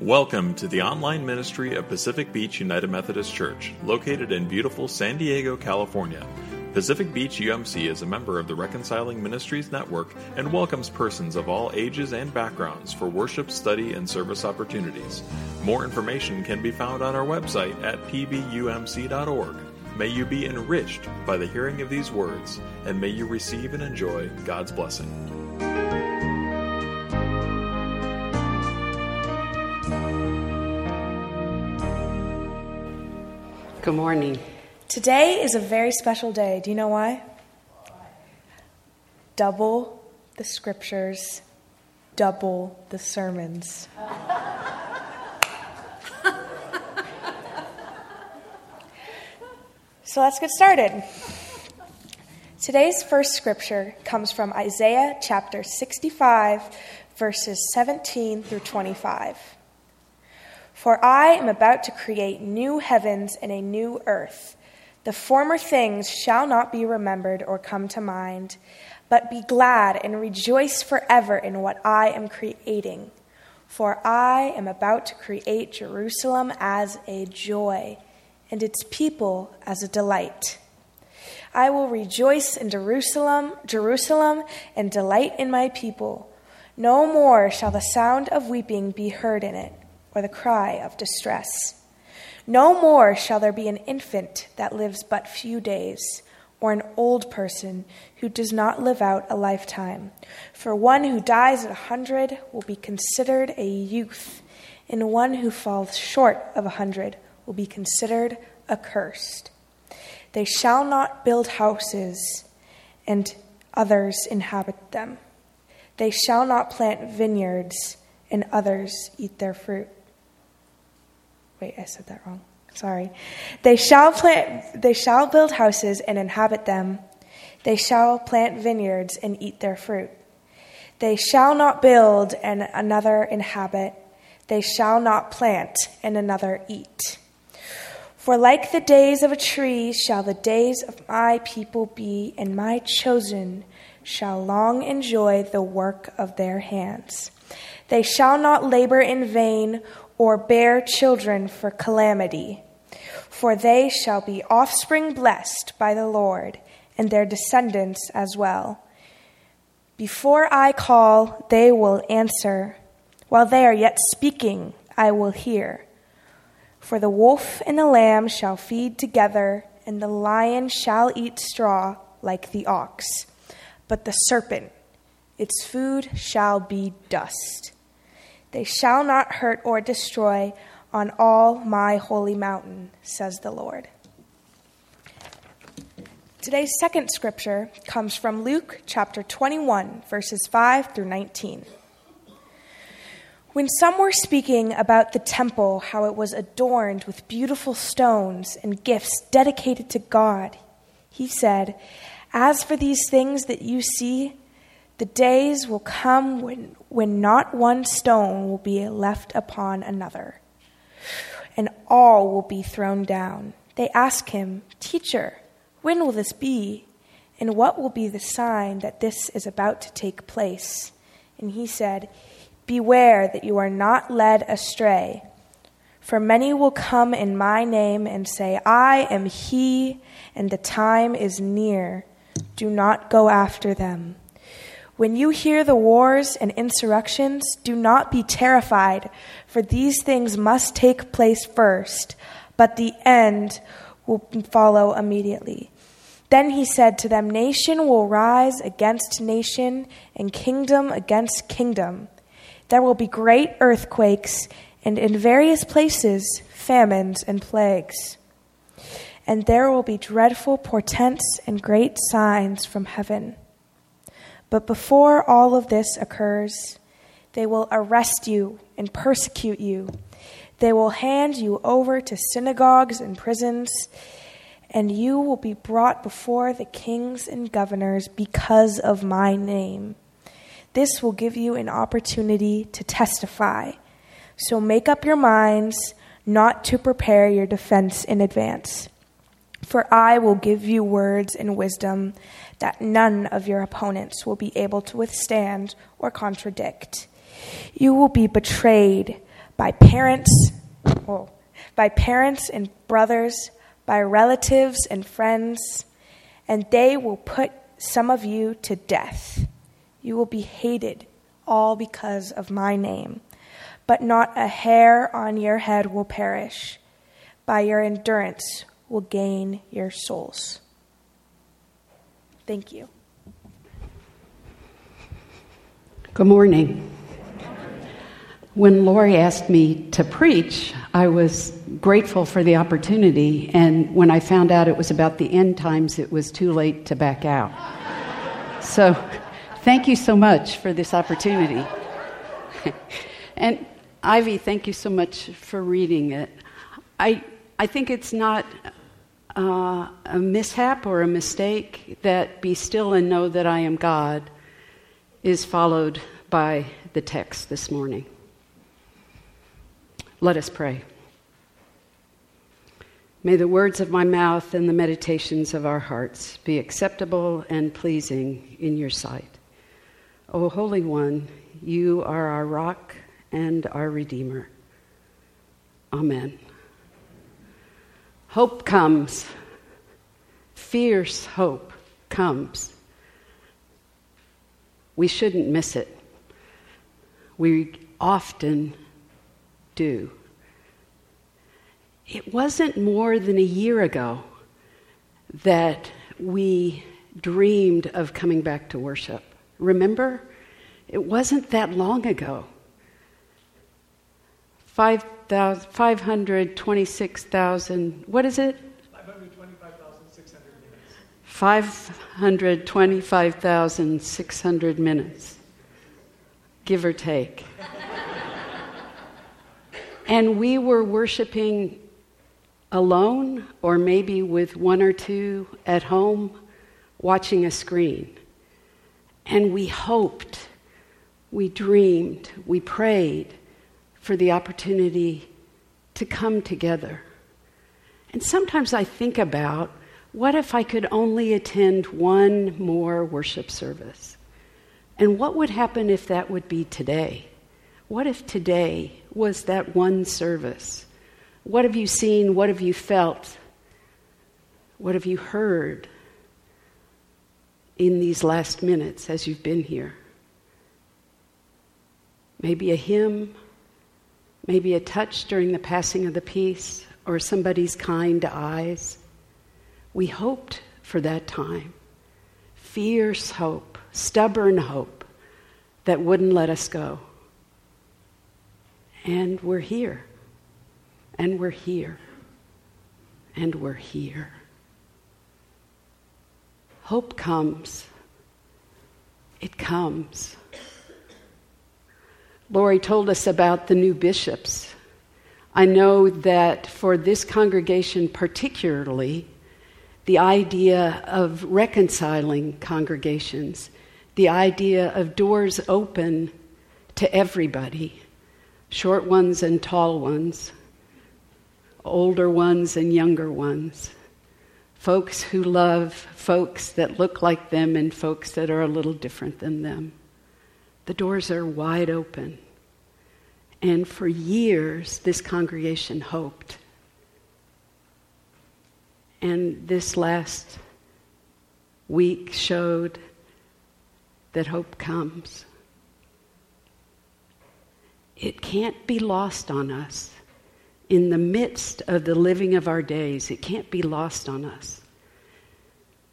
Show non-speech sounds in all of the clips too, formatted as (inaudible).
Welcome to the online ministry of Pacific Beach United Methodist Church, located in beautiful San Diego, California. Pacific Beach UMC is a member of the Reconciling Ministries Network and welcomes persons of all ages and backgrounds for worship, study, and service opportunities. More information can be found on our website at pbumc.org. May you be enriched by the hearing of these words, and may you receive and enjoy God's blessing. Good morning. Today is a very special day. Do you know why? Double the scriptures, double the sermons. so let's get started. Today's first scripture comes from Isaiah chapter 65, verses 17 through 25. For I am about to create new heavens and a new earth. The former things shall not be remembered or come to mind, but be glad and rejoice forever in what I am creating. For I am about to create Jerusalem as a joy, and its people as a delight. I will rejoice in Jerusalem, Jerusalem, and delight in my people. No more shall the sound of weeping be heard in it or the cry of distress. No more shall there be an infant that lives but few days, or an old person who does not live out a lifetime. For one who dies at a hundred will be considered a youth, and one who falls short of a hundred will be considered accursed. They shall not build houses, and others inhabit them. They shall not plant vineyards, and others eat their fruit. Wait, I said that wrong. Sorry. They shall plant they shall build houses and inhabit them. They shall plant vineyards and eat their fruit. They shall not build and another inhabit. They shall not plant and another eat. For like the days of a tree shall the days of my people be, and my chosen shall long enjoy the work of their hands. They shall not labor in vain or bear children for calamity. For they shall be offspring blessed by the Lord, and their descendants as well. Before I call, they will answer. While they are yet speaking, I will hear. For the wolf and the lamb shall feed together, and the lion shall eat straw like the ox. But the serpent, its food shall be dust. They shall not hurt or destroy on all my holy mountain, says the Lord. Today's second scripture comes from Luke chapter 21, verses 5 through 19. When some were speaking about the temple, how it was adorned with beautiful stones and gifts dedicated to God, he said, As for these things that you see, the days will come when, when not one stone will be left upon another, and all will be thrown down. They ask him, Teacher, when will this be? And what will be the sign that this is about to take place? And he said, Beware that you are not led astray. For many will come in my name and say, I am he, and the time is near. Do not go after them. When you hear the wars and insurrections, do not be terrified, for these things must take place first, but the end will follow immediately. Then he said to them, Nation will rise against nation, and kingdom against kingdom. There will be great earthquakes, and in various places, famines and plagues. And there will be dreadful portents and great signs from heaven. But before all of this occurs, they will arrest you and persecute you. They will hand you over to synagogues and prisons, and you will be brought before the kings and governors because of my name. This will give you an opportunity to testify. So make up your minds not to prepare your defense in advance. For I will give you words and wisdom that none of your opponents will be able to withstand or contradict. You will be betrayed by parents, by parents and brothers, by relatives and friends, and they will put some of you to death. You will be hated, all because of my name. But not a hair on your head will perish. By your endurance will gain your souls. Thank you. Good morning. When Lori asked me to preach, I was grateful for the opportunity, and when I found out it was about the end times, it was too late to back out. so, thank you so much for this opportunity. and Ivy, thank you so much for reading it. I, I think it's not uh, a mishap or a mistake that be still and know that I am God is followed by the text this morning. Let us pray. May the words of my mouth and the meditations of our hearts be acceptable and pleasing in your sight. O Holy One, you are our rock and our Redeemer. Amen. Hope comes, fierce hope comes we shouldn't miss it. We often do. It wasn't more than a year ago that we dreamed of coming back to worship. Remember? It wasn't that long ago. 526,000, what is it? 525,600 minutes, give or take. (laughs) and we were worshiping alone, or maybe with one or two at home, watching a screen. And we hoped, we dreamed, we prayed for the opportunity to come together. And sometimes I think about what if I could only attend one more worship service? And what would happen if that would be today? What if today was that one service? What have you seen? What have you felt? What have you heard in these last minutes as you've been here? Maybe a hymn, maybe a touch during the passing of the peace, or somebody's kind eyes we hoped for that time. Fierce hope, stubborn hope that wouldn't let us go. And we're here. And we're here. And we're here. Hope comes. It comes. Lori told us about the new bishops. I know that for this congregation, particularly, the idea of reconciling congregations, the idea of doors open to everybody, short ones and tall ones, older ones and younger ones, folks who love folks that look like them and folks that are a little different than them. The doors are wide open. And for years, this congregation hoped and this last week showed that hope comes. It can't be lost on us. In the midst of the living of our days, it can't be lost on us.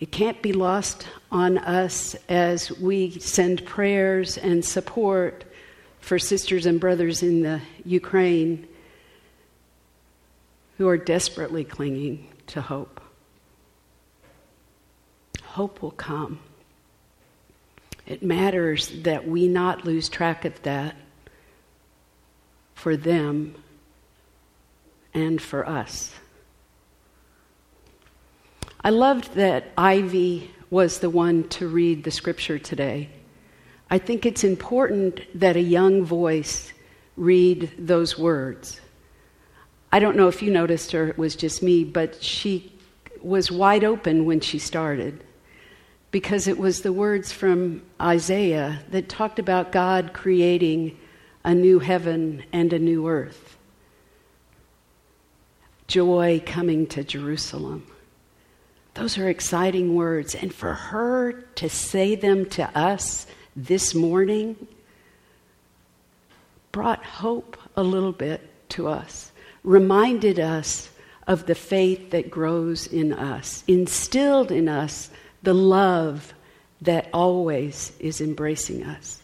It can't be lost on us as we send prayers and support for sisters and brothers in the Ukraine who are desperately clinging to hope. Hope will come. It matters that we not lose track of that for them and for us. I loved that Ivy was the one to read the scripture today. I think it's important that a young voice read those words. I don't know if you noticed or it was just me, but she was wide open when she started because it was the words from Isaiah that talked about God creating a new heaven and a new earth. Joy coming to Jerusalem. Those are exciting words. And for her to say them to us this morning brought hope a little bit to us, reminded us of the faith that grows in us, instilled in us the love that always is embracing us.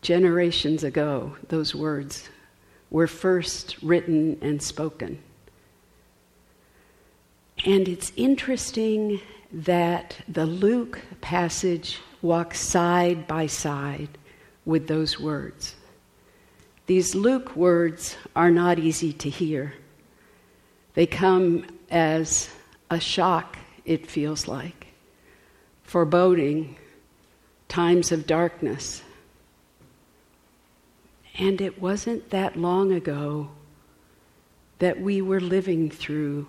Generations ago, those words were first written and spoken. And it's interesting that the Luke passage walks side by side with those words. These Luke words are not easy to hear. They come as a shock, it feels like, foreboding, times of darkness. And it wasn't that long ago that we were living through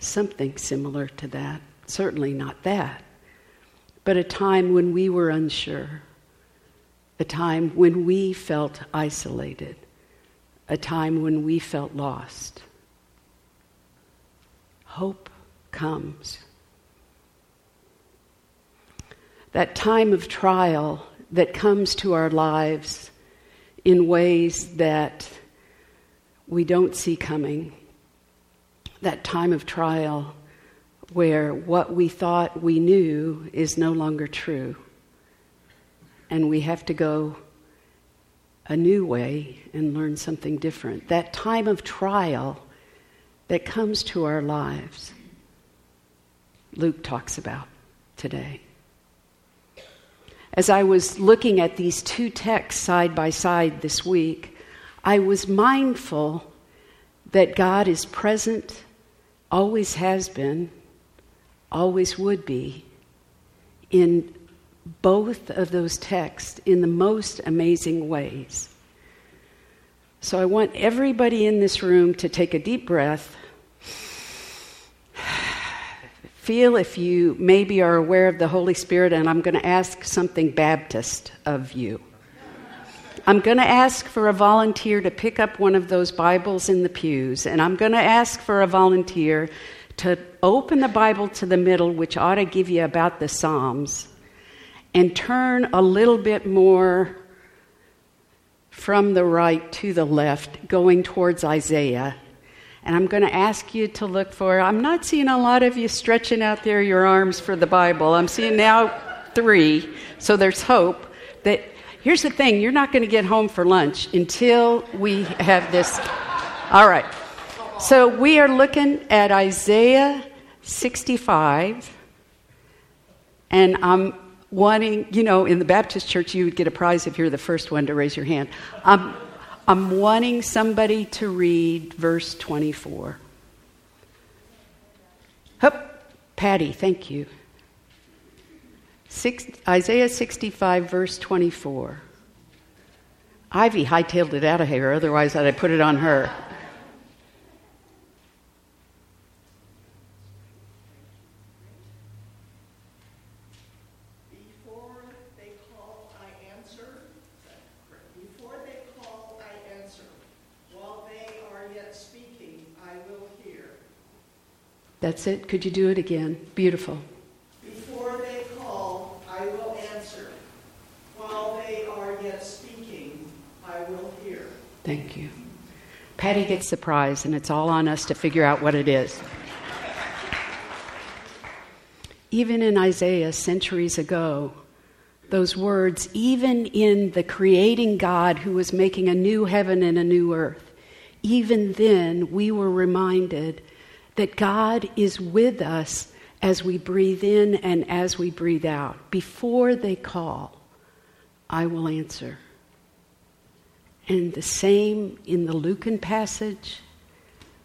something similar to that. Certainly not that, but a time when we were unsure a time when we felt isolated, a time when we felt lost. Hope comes. That time of trial that comes to our lives in ways that we don't see coming. That time of trial where what we thought we knew is no longer true and we have to go a new way and learn something different. That time of trial that comes to our lives, Luke talks about today. As I was looking at these two texts side by side this week, I was mindful that God is present, always has been, always would be, in both of those texts in the most amazing ways. So I want everybody in this room to take a deep breath. (sighs) Feel if you maybe are aware of the Holy Spirit, and I'm going to ask something Baptist of you. I'm going to ask for a volunteer to pick up one of those Bibles in the pews, and I'm going to ask for a volunteer to open the Bible to the middle, which ought to give you about the Psalms and turn a little bit more from the right to the left, going towards Isaiah. And I'm going to ask you to look for, I'm not seeing a lot of you stretching out there your arms for the Bible. I'm seeing now three, so there's hope that here's the thing you're not going to get home for lunch until we have this. All right. So we are looking at Isaiah 65, and I'm wanting, you know, in the Baptist church, you would get a prize if you're the first one to raise your hand. I'm, I'm wanting somebody to read verse 24. Hup, Patty, thank you. Six, Isaiah 65, verse 24. Ivy hightailed it out of here, otherwise, I'd have put it on her. Before they call I answer. Before they call I answer. While they are yet speaking, I will hear. That's it. Could you do it again? Beautiful. Before they call, I will answer. While they are yet speaking, I will hear. Thank you. Patty gets prize, and it's all on us to figure out what it is. Even in Isaiah, centuries ago, those words, even in the creating God who was making a new heaven and a new earth, even then we were reminded that God is with us as we breathe in and as we breathe out. Before they call, I will answer. And the same in the Lucan passage,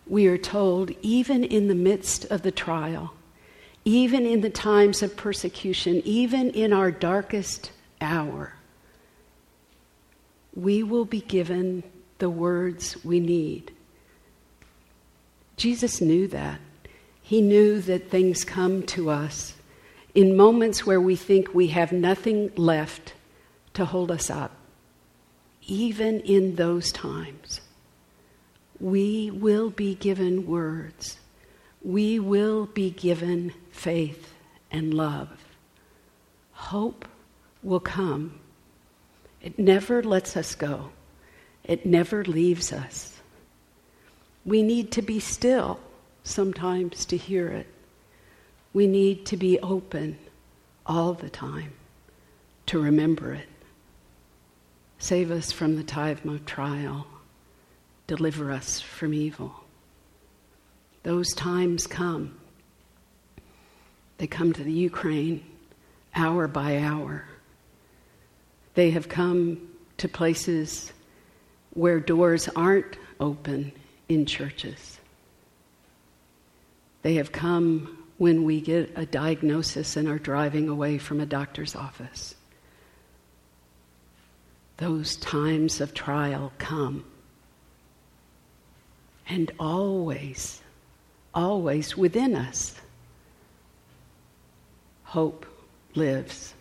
we are told, even in the midst of the trial, even in the times of persecution, even in our darkest hour, we will be given the words we need. Jesus knew that. He knew that things come to us in moments where we think we have nothing left to hold us up, even in those times, we will be given words. We will be given faith and love. Hope will come. It never lets us go, it never leaves us. We need to be still sometimes to hear it. We need to be open all the time to remember it. Save us from the time of trial. Deliver us from evil. Those times come. They come to the Ukraine hour by hour. They have come to places where doors aren't open in churches. They have come when we get a diagnosis and are driving away from a doctor's office. Those times of trial come. And always, always within us, hope lives.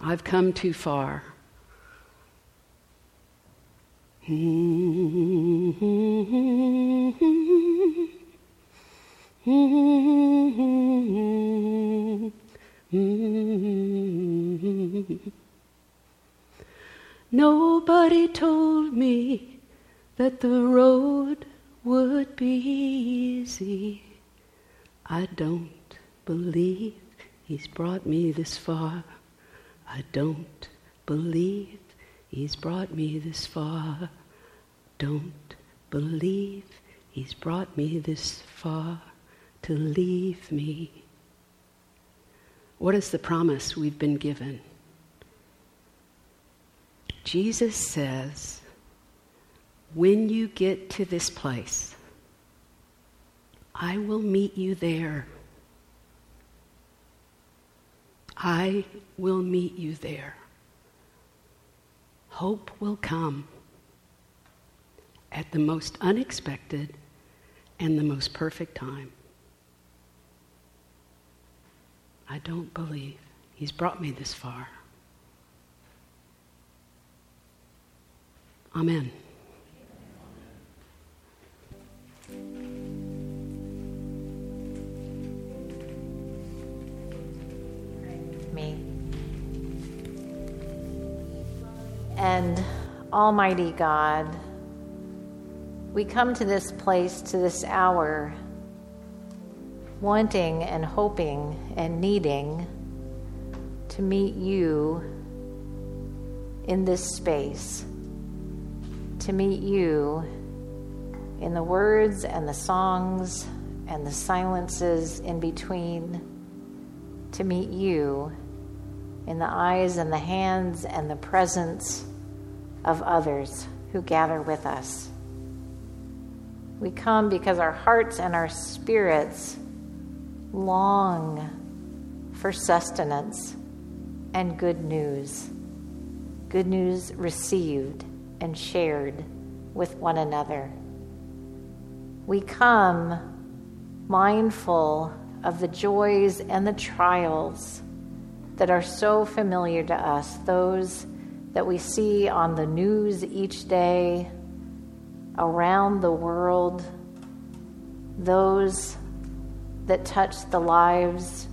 I've come too far. (laughs) Nobody told me that the road would be easy. I don't believe he's brought me this far. I don't believe he's brought me this far. Don't believe he's brought me this far to leave me. What is the promise we've been given? Jesus says, when you get to this place, I will meet you there. I will meet you there. Hope will come at the most unexpected and the most perfect time. I don't believe He's brought me this far. Amen. Me. And Almighty God, we come to this place, to this hour wanting and hoping and needing to meet you in this space, to meet you in the words and the songs and the silences in between, to meet you in the eyes and the hands and the presence of others who gather with us. We come because our hearts and our spirits long for sustenance and good news. Good news received and shared with one another. We come mindful of the joys and the trials that are so familiar to us, those that we see on the news each day, around the world, those that touch the lives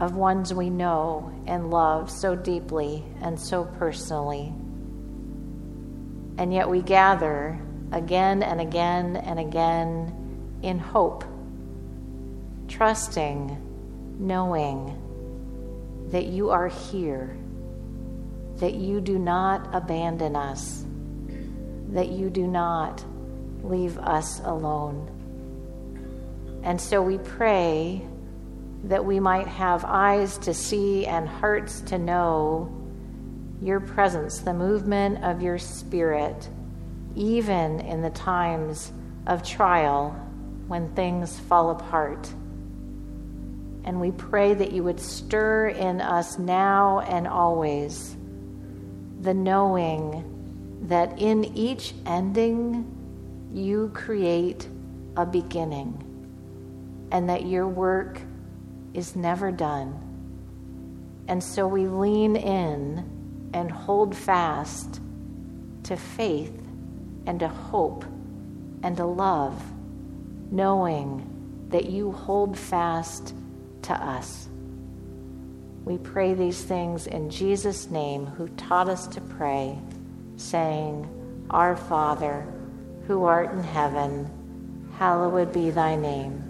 of ones we know and love so deeply and so personally. And yet we gather again and again and again in hope, trusting, knowing that you are here, that you do not abandon us, that you do not leave us alone. And so we pray that we might have eyes to see and hearts to know your presence, the movement of your spirit, even in the times of trial when things fall apart. And we pray that you would stir in us now and always the knowing that in each ending you create a beginning and that your work is never done. And so we lean in and hold fast to faith and to hope and to love, knowing that you hold fast to us. We pray these things in Jesus' name, who taught us to pray, saying, Our Father, who art in heaven, hallowed be thy name.